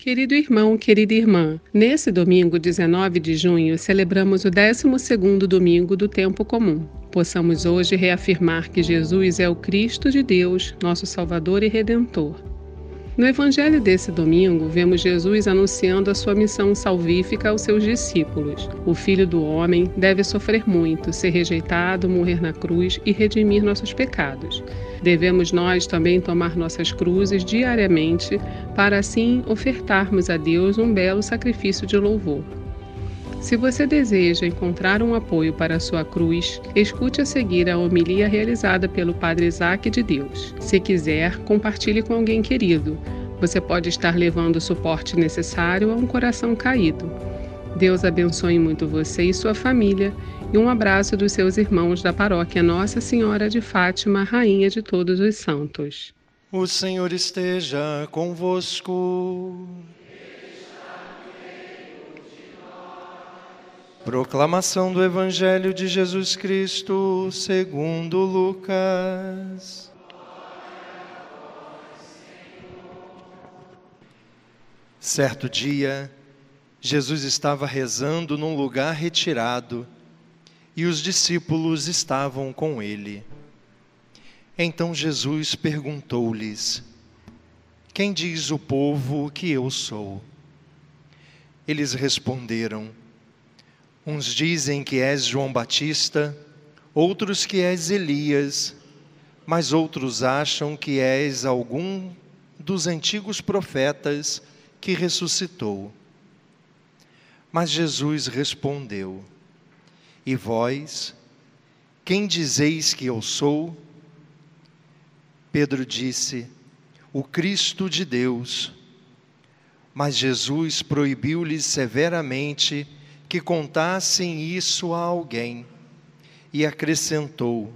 Querido irmão, querida irmã, nesse domingo, 19 de junho, celebramos o 12º domingo do tempo comum. Possamos hoje reafirmar que Jesus é o Cristo de Deus, nosso Salvador e Redentor. No evangelho desse domingo, vemos Jesus anunciando a sua missão salvífica aos seus discípulos. O Filho do Homem deve sofrer muito, ser rejeitado, morrer na cruz e redimir nossos pecados. Devemos nós também tomar nossas cruzes diariamente para assim ofertarmos a Deus um belo sacrifício de louvor. Se você deseja encontrar um apoio para a sua cruz, escute a seguir a homilia realizada pelo Padre Isaac de Deus. Se quiser, compartilhe com alguém querido. Você pode estar levando o suporte necessário a um coração caído. Deus abençoe muito você e sua família e um abraço dos seus irmãos da paróquia Nossa Senhora de Fátima, Rainha de Todos os Santos. O Senhor esteja convosco. Proclamação do Evangelho de Jesus Cristo, segundo Lucas. Certo dia, Jesus estava rezando num lugar retirado e os discípulos estavam com ele. Então Jesus perguntou-lhes: Quem diz o povo que eu sou? Eles responderam: Uns dizem que és João Batista, outros que és Elias, mas outros acham que és algum dos antigos profetas que ressuscitou. Mas Jesus respondeu: E vós, quem dizeis que eu sou? Pedro disse: O Cristo de Deus. Mas Jesus proibiu-lhes severamente que contassem isso a alguém. E acrescentou: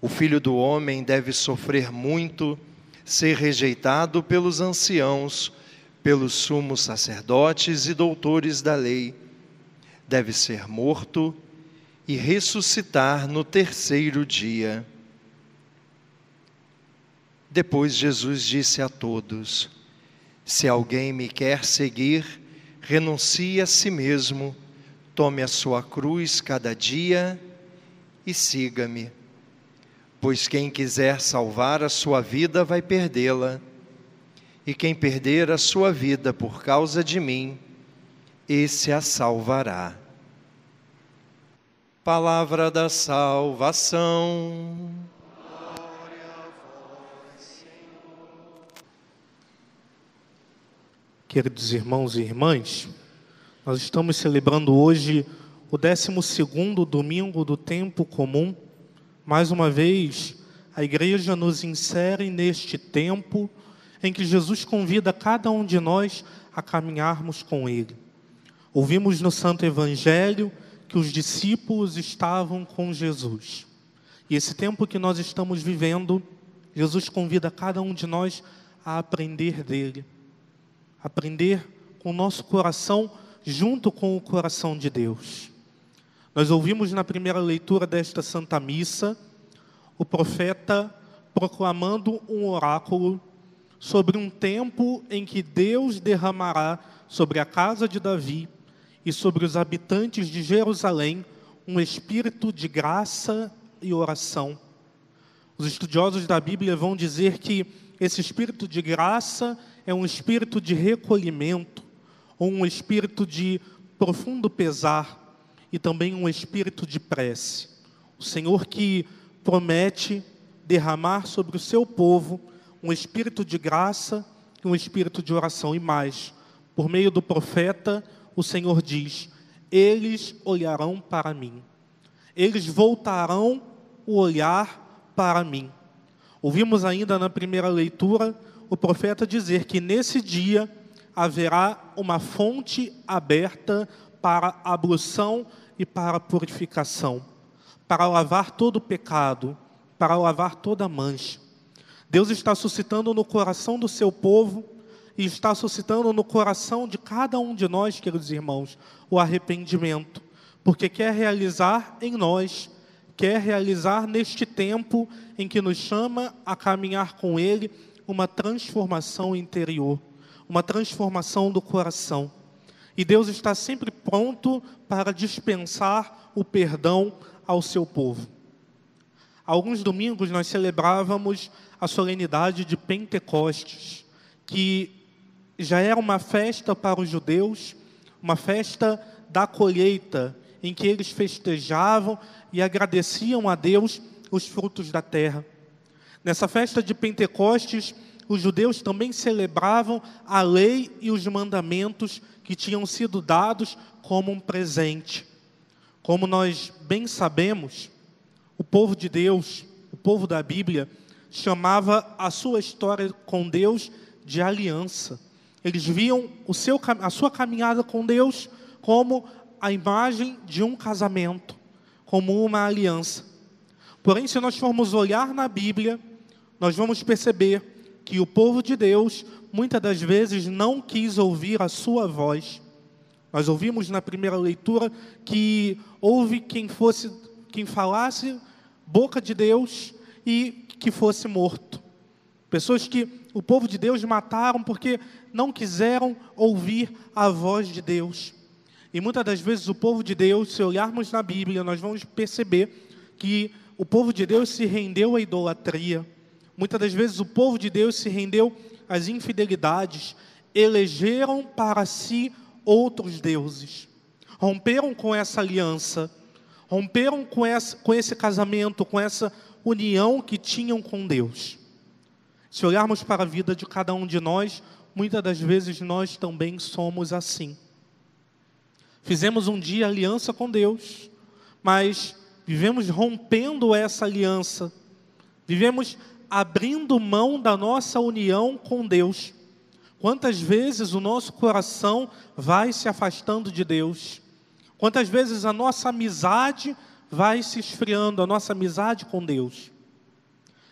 O filho do homem deve sofrer muito, ser rejeitado pelos anciãos, pelos sumos sacerdotes e doutores da lei. Deve ser morto e ressuscitar no terceiro dia. Depois Jesus disse a todos: Se alguém me quer seguir, renuncie a si mesmo, tome a sua cruz cada dia e siga-me. Pois quem quiser salvar a sua vida vai perdê-la, e quem perder a sua vida por causa de mim, esse a salvará. Palavra da salvação. Queridos irmãos e irmãs, nós estamos celebrando hoje o 12º domingo do tempo comum. Mais uma vez, a igreja nos insere neste tempo em que Jesus convida cada um de nós a caminharmos com ele. Ouvimos no Santo Evangelho que os discípulos estavam com Jesus. E esse tempo que nós estamos vivendo, Jesus convida cada um de nós a aprender dele aprender com o nosso coração junto com o coração de Deus. Nós ouvimos na primeira leitura desta Santa Missa o profeta proclamando um oráculo sobre um tempo em que Deus derramará sobre a casa de Davi e sobre os habitantes de Jerusalém um espírito de graça e oração. Os estudiosos da Bíblia vão dizer que esse espírito de graça é um espírito de recolhimento, ou um espírito de profundo pesar e também um espírito de prece. O Senhor que promete derramar sobre o seu povo um espírito de graça e um espírito de oração. E mais, por meio do profeta, o Senhor diz: Eles olharão para mim, eles voltarão o olhar para mim. Ouvimos ainda na primeira leitura o profeta dizer que nesse dia haverá uma fonte aberta para ablução e para purificação, para lavar todo o pecado, para lavar toda mancha. Deus está suscitando no coração do seu povo e está suscitando no coração de cada um de nós, queridos irmãos, o arrependimento, porque quer realizar em nós, quer realizar neste tempo em que nos chama a caminhar com Ele uma transformação interior, uma transformação do coração. E Deus está sempre pronto para dispensar o perdão ao seu povo. Alguns domingos nós celebrávamos a solenidade de Pentecostes, que já era uma festa para os judeus, uma festa da colheita, em que eles festejavam e agradeciam a Deus os frutos da terra. Nessa festa de Pentecostes, os judeus também celebravam a lei e os mandamentos que tinham sido dados como um presente. Como nós bem sabemos, o povo de Deus, o povo da Bíblia, chamava a sua história com Deus de aliança. Eles viam o seu, a sua caminhada com Deus como a imagem de um casamento, como uma aliança. Porém, se nós formos olhar na Bíblia, nós vamos perceber que o povo de Deus muitas das vezes não quis ouvir a sua voz. Nós ouvimos na primeira leitura que houve quem fosse quem falasse boca de Deus e que fosse morto. Pessoas que o povo de Deus mataram porque não quiseram ouvir a voz de Deus. E muitas das vezes o povo de Deus, se olharmos na Bíblia, nós vamos perceber que o povo de Deus se rendeu à idolatria. Muitas das vezes o povo de Deus se rendeu às infidelidades, elegeram para si outros deuses, romperam com essa aliança, romperam com, essa, com esse casamento, com essa união que tinham com Deus. Se olharmos para a vida de cada um de nós, muitas das vezes nós também somos assim. Fizemos um dia aliança com Deus, mas vivemos rompendo essa aliança, vivemos abrindo mão da nossa união com Deus. Quantas vezes o nosso coração vai se afastando de Deus? Quantas vezes a nossa amizade vai se esfriando, a nossa amizade com Deus?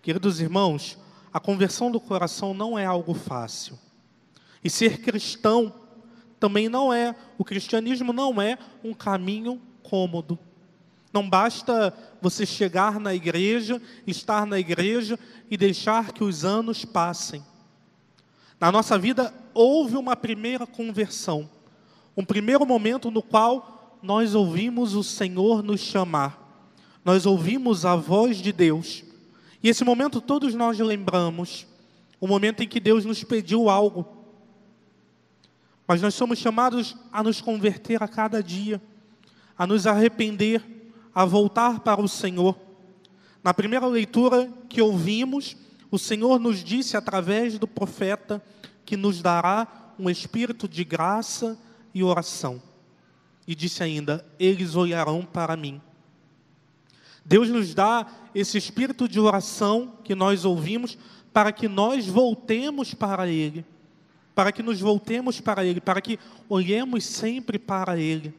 Queridos irmãos, a conversão do coração não é algo fácil. E ser cristão também não é, o cristianismo não é um caminho cômodo. Não basta você chegar na igreja, estar na igreja e deixar que os anos passem. Na nossa vida houve uma primeira conversão, um primeiro momento no qual nós ouvimos o Senhor nos chamar, nós ouvimos a voz de Deus. E esse momento todos nós lembramos, o momento em que Deus nos pediu algo mas nós somos chamados a nos converter a cada dia, a nos arrepender, a voltar para o Senhor. Na primeira leitura que ouvimos, o Senhor nos disse através do profeta que nos dará um espírito de graça e oração. E disse ainda: Eles olharão para mim. Deus nos dá esse espírito de oração que nós ouvimos para que nós voltemos para Ele para que nos voltemos para Ele, para que olhemos sempre para Ele.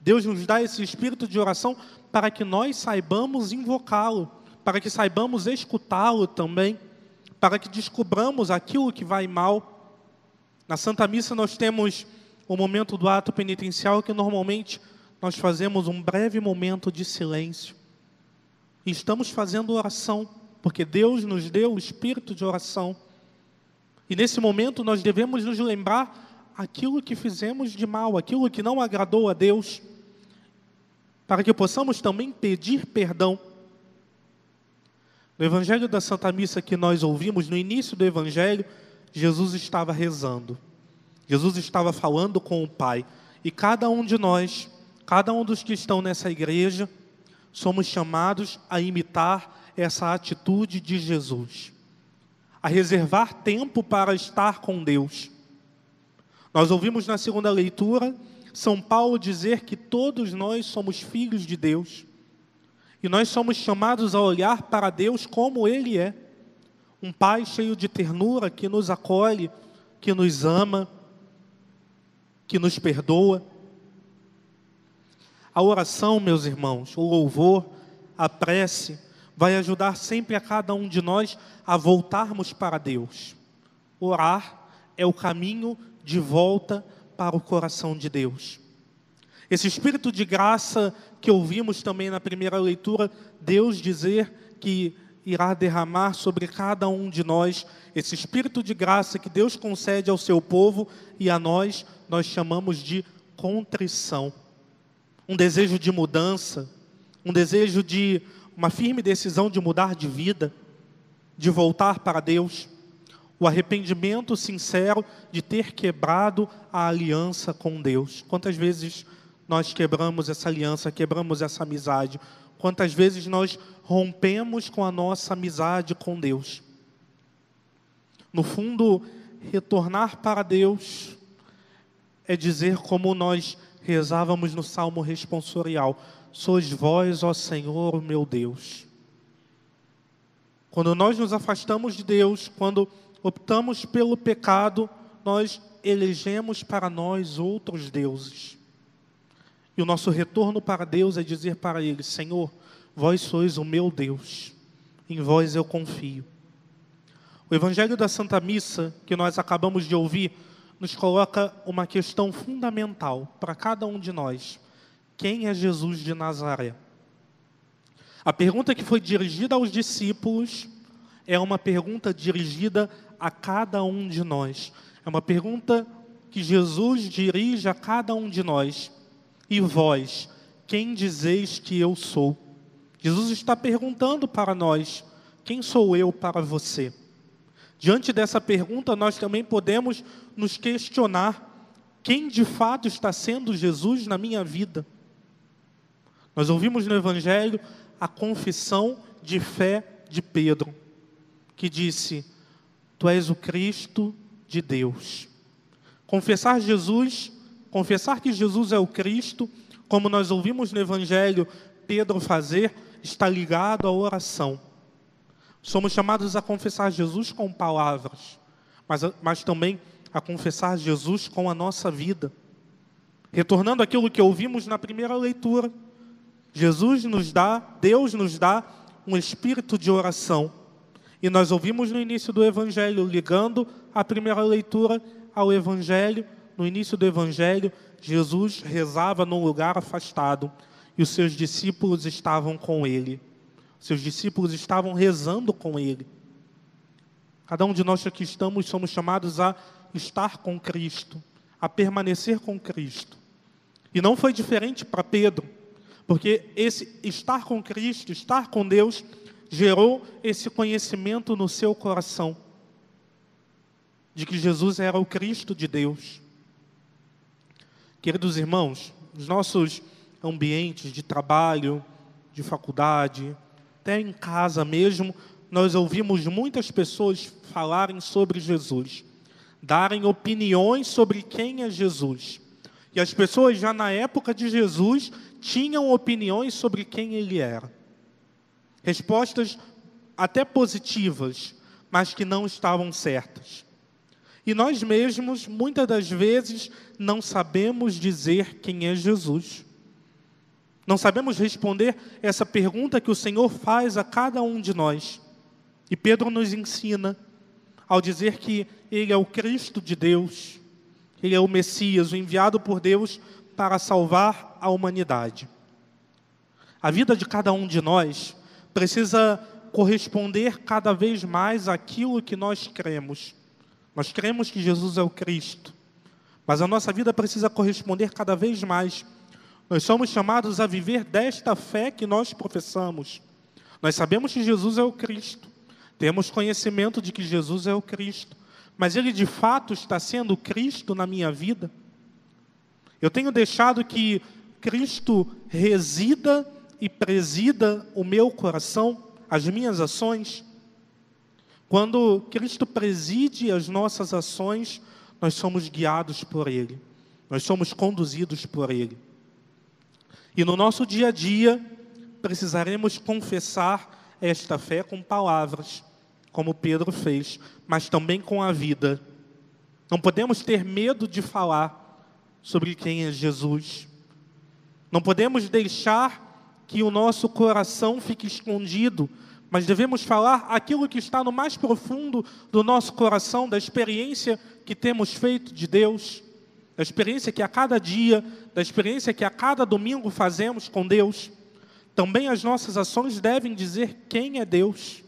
Deus nos dá esse espírito de oração para que nós saibamos invocá-lo, para que saibamos escutá-lo também, para que descobramos aquilo que vai mal. Na Santa Missa nós temos o momento do ato penitencial que normalmente nós fazemos um breve momento de silêncio. E estamos fazendo oração, porque Deus nos deu o espírito de oração. E nesse momento nós devemos nos lembrar aquilo que fizemos de mal, aquilo que não agradou a Deus, para que possamos também pedir perdão. No Evangelho da Santa Missa que nós ouvimos, no início do Evangelho, Jesus estava rezando. Jesus estava falando com o Pai. E cada um de nós, cada um dos que estão nessa igreja, somos chamados a imitar essa atitude de Jesus a reservar tempo para estar com Deus. Nós ouvimos na segunda leitura São Paulo dizer que todos nós somos filhos de Deus e nós somos chamados a olhar para Deus como Ele é um Pai cheio de ternura que nos acolhe, que nos ama, que nos perdoa. A oração, meus irmãos, o louvor, a prece, vai ajudar sempre a cada um de nós a voltarmos para Deus. Orar é o caminho de volta para o coração de Deus. Esse espírito de graça que ouvimos também na primeira leitura, Deus dizer que irá derramar sobre cada um de nós esse espírito de graça que Deus concede ao seu povo e a nós, nós chamamos de contrição. Um desejo de mudança, um desejo de uma firme decisão de mudar de vida, de voltar para Deus. O arrependimento sincero de ter quebrado a aliança com Deus. Quantas vezes nós quebramos essa aliança, quebramos essa amizade? Quantas vezes nós rompemos com a nossa amizade com Deus? No fundo, retornar para Deus é dizer como nós rezávamos no salmo responsorial: Sois vós, ó Senhor, meu Deus. Quando nós nos afastamos de Deus, quando optamos pelo pecado, nós elegemos para nós outros deuses. E o nosso retorno para Deus é dizer para Ele: Senhor, vós sois o meu Deus, em vós eu confio. O Evangelho da Santa Missa, que nós acabamos de ouvir, nos coloca uma questão fundamental para cada um de nós: quem é Jesus de Nazaré? A pergunta que foi dirigida aos discípulos é uma pergunta dirigida a cada um de nós. É uma pergunta que Jesus dirige a cada um de nós. E vós, quem dizeis que eu sou? Jesus está perguntando para nós: quem sou eu para você? Diante dessa pergunta, nós também podemos nos questionar: quem de fato está sendo Jesus na minha vida? Nós ouvimos no Evangelho a confissão de fé de Pedro, que disse: Tu és o Cristo de Deus. Confessar Jesus Confessar que Jesus é o Cristo, como nós ouvimos no Evangelho Pedro fazer, está ligado à oração. Somos chamados a confessar Jesus com palavras, mas, mas também a confessar Jesus com a nossa vida. Retornando aquilo que ouvimos na primeira leitura, Jesus nos dá, Deus nos dá um espírito de oração. E nós ouvimos no início do Evangelho, ligando a primeira leitura ao Evangelho, no início do Evangelho, Jesus rezava num lugar afastado e os seus discípulos estavam com ele. Seus discípulos estavam rezando com ele. Cada um de nós que estamos somos chamados a estar com Cristo, a permanecer com Cristo. E não foi diferente para Pedro, porque esse estar com Cristo, estar com Deus, gerou esse conhecimento no seu coração de que Jesus era o Cristo de Deus. Queridos irmãos, nos nossos ambientes de trabalho, de faculdade, até em casa mesmo, nós ouvimos muitas pessoas falarem sobre Jesus, darem opiniões sobre quem é Jesus. E as pessoas já na época de Jesus tinham opiniões sobre quem ele era. Respostas até positivas, mas que não estavam certas. E nós mesmos, muitas das vezes, não sabemos dizer quem é Jesus. Não sabemos responder essa pergunta que o Senhor faz a cada um de nós. E Pedro nos ensina ao dizer que Ele é o Cristo de Deus, Ele é o Messias, o enviado por Deus para salvar a humanidade. A vida de cada um de nós precisa corresponder cada vez mais àquilo que nós cremos. Nós cremos que Jesus é o Cristo, mas a nossa vida precisa corresponder cada vez mais. Nós somos chamados a viver desta fé que nós professamos. Nós sabemos que Jesus é o Cristo, temos conhecimento de que Jesus é o Cristo, mas Ele de fato está sendo Cristo na minha vida? Eu tenho deixado que Cristo resida e presida o meu coração, as minhas ações? Quando Cristo preside as nossas ações, nós somos guiados por Ele, nós somos conduzidos por Ele. E no nosso dia a dia, precisaremos confessar esta fé com palavras, como Pedro fez, mas também com a vida. Não podemos ter medo de falar sobre quem é Jesus. Não podemos deixar que o nosso coração fique escondido mas devemos falar aquilo que está no mais profundo do nosso coração, da experiência que temos feito de Deus, da experiência que a cada dia, da experiência que a cada domingo fazemos com Deus. Também as nossas ações devem dizer quem é Deus.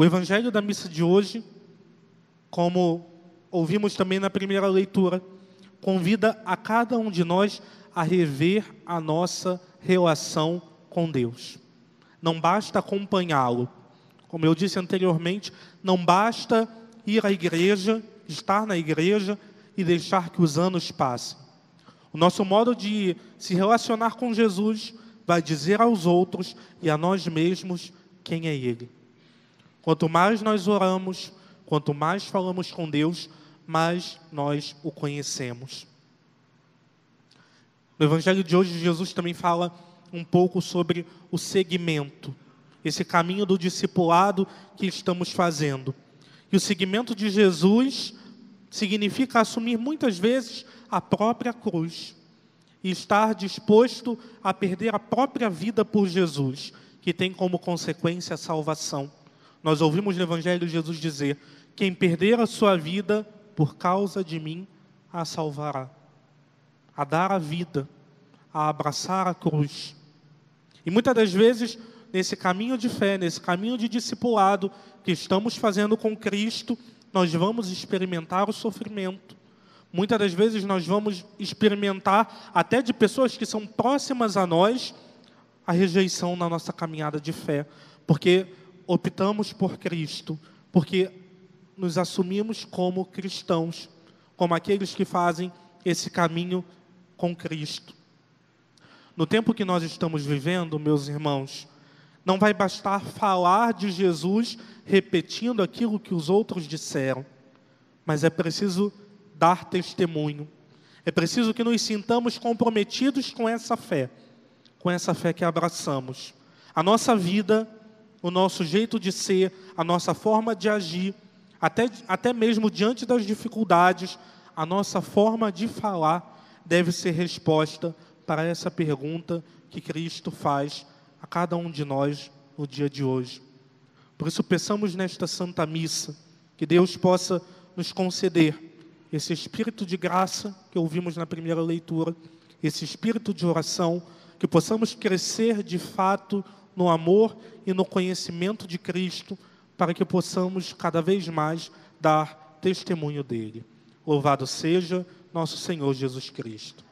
O evangelho da missa de hoje, como ouvimos também na primeira leitura, convida a cada um de nós a rever a nossa relação com Deus. Não basta acompanhá-lo. Como eu disse anteriormente, não basta ir à igreja, estar na igreja e deixar que os anos passem. O nosso modo de se relacionar com Jesus vai dizer aos outros e a nós mesmos quem é Ele. Quanto mais nós oramos, quanto mais falamos com Deus, mais nós o conhecemos. No Evangelho de hoje, Jesus também fala um pouco sobre o segmento, esse caminho do discipulado que estamos fazendo. E o seguimento de Jesus significa assumir muitas vezes a própria cruz e estar disposto a perder a própria vida por Jesus, que tem como consequência a salvação. Nós ouvimos no Evangelho Jesus dizer: Quem perder a sua vida por causa de mim, a salvará. A dar a vida, a abraçar a cruz. E muitas das vezes, nesse caminho de fé, nesse caminho de discipulado que estamos fazendo com Cristo, nós vamos experimentar o sofrimento. Muitas das vezes nós vamos experimentar, até de pessoas que são próximas a nós, a rejeição na nossa caminhada de fé, porque optamos por Cristo, porque nos assumimos como cristãos, como aqueles que fazem esse caminho com Cristo. No tempo que nós estamos vivendo, meus irmãos, não vai bastar falar de Jesus repetindo aquilo que os outros disseram, mas é preciso dar testemunho. É preciso que nos sintamos comprometidos com essa fé, com essa fé que abraçamos. A nossa vida, o nosso jeito de ser, a nossa forma de agir, até, até mesmo diante das dificuldades, a nossa forma de falar deve ser resposta para essa pergunta que Cristo faz a cada um de nós no dia de hoje. Por isso, peçamos nesta Santa Missa que Deus possa nos conceder esse espírito de graça que ouvimos na primeira leitura, esse espírito de oração, que possamos crescer de fato no amor e no conhecimento de Cristo, para que possamos cada vez mais dar testemunho dele. Louvado seja nosso Senhor Jesus Cristo.